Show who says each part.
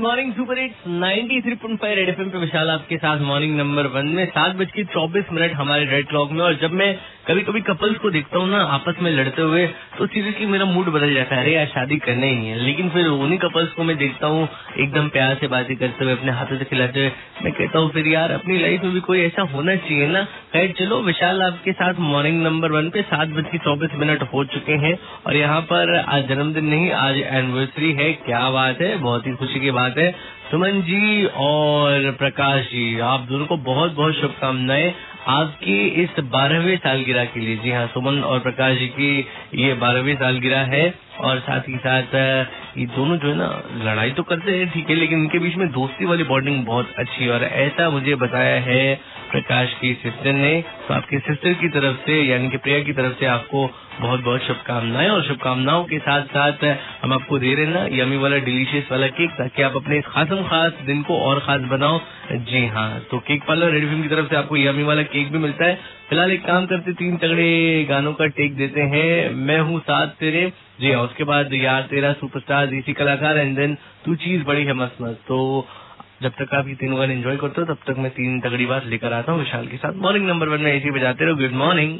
Speaker 1: Morning super eight ninety three point 93.5 red FM पे विशाल आपके साथ मॉर्निंग नंबर वन में सात बज के चौबीस मिनट हमारे रेड क्लॉक में। और जब मैं कभी कभी कपल्स को देखता हूँ ना, आपस में लड़ते हुए तो सीरियसली मेरा मूड बदल जाता है। अरे यार, शादी करने ही है। लेकिन फिर उन्हीं कपल्स को मैं देखता हूँ, एकदम प्यार से बातें करते हुए, अपने हाथों से खिलाते हुए, मैं कहता हूँ, फिर यार, अपनी लाइफ में भी कोई ऐसा होना चाहिए ना? खैर चलो, विशाल आपके साथ मॉर्निंग नंबर वन पे सात बज के चौबीस मिनट हो चुके हैं, और यहाँ पर आज जन्मदिन नहीं, आज एनिवर्सरी है। क्या बात है, बहुत ही खुशी की बात है। सुमन जी और प्रकाश जी, आप दोनों को बहुत बहुत शुभकामनाएँ। आपकी इस बारहवीं सालगिरह के लिए जी हाँ सुमन और प्रकाश जी की ये बारहवीं सालगिरह है और साथ ही साथ ये दोनों जो है ना, लड़ाई तो करते हैं, ठीक है, लेकिन इनके बीच में दोस्ती वाली बॉन्डिंग बहुत अच्छी है। और ऐसा मुझे बताया है प्रकाश की सिस्टर ने। तो आपके सिस्टर की तरफ़ से, यानी कि प्रिया की तरफ़ से आपको बहुत बहुत शुभकामनाएँ और शुभकामनाओं के साथ साथ हम आपको दे रहे ना यमी वाला डिलीशियस वाला केक ताकि आप अपने खासम खास दिन को और खास बनाओ। जी हाँ तो केक पार्लर रेड की तरफ़ से आपको यमी वाला केक भी मिलता है। फ़िलहाल एक काम करते, तीन तगड़े गानों का टेक देते हैं। मैं हूँ साथ तेरे। जी हाँ उसके बाद यार तेरा सुपरस्टार देसी कलाकार एंड देन तू चीज़ बड़ी है, मस्त मस्त। तो जब तक आप ये तीनों गाने एंजॉय करते हो, तब तक मैं तीन तगड़ी बात लेकर आता हूँ विशाल के साथ। मॉर्निंग नंबर वन में ऐसी बजाते रहो। Good morning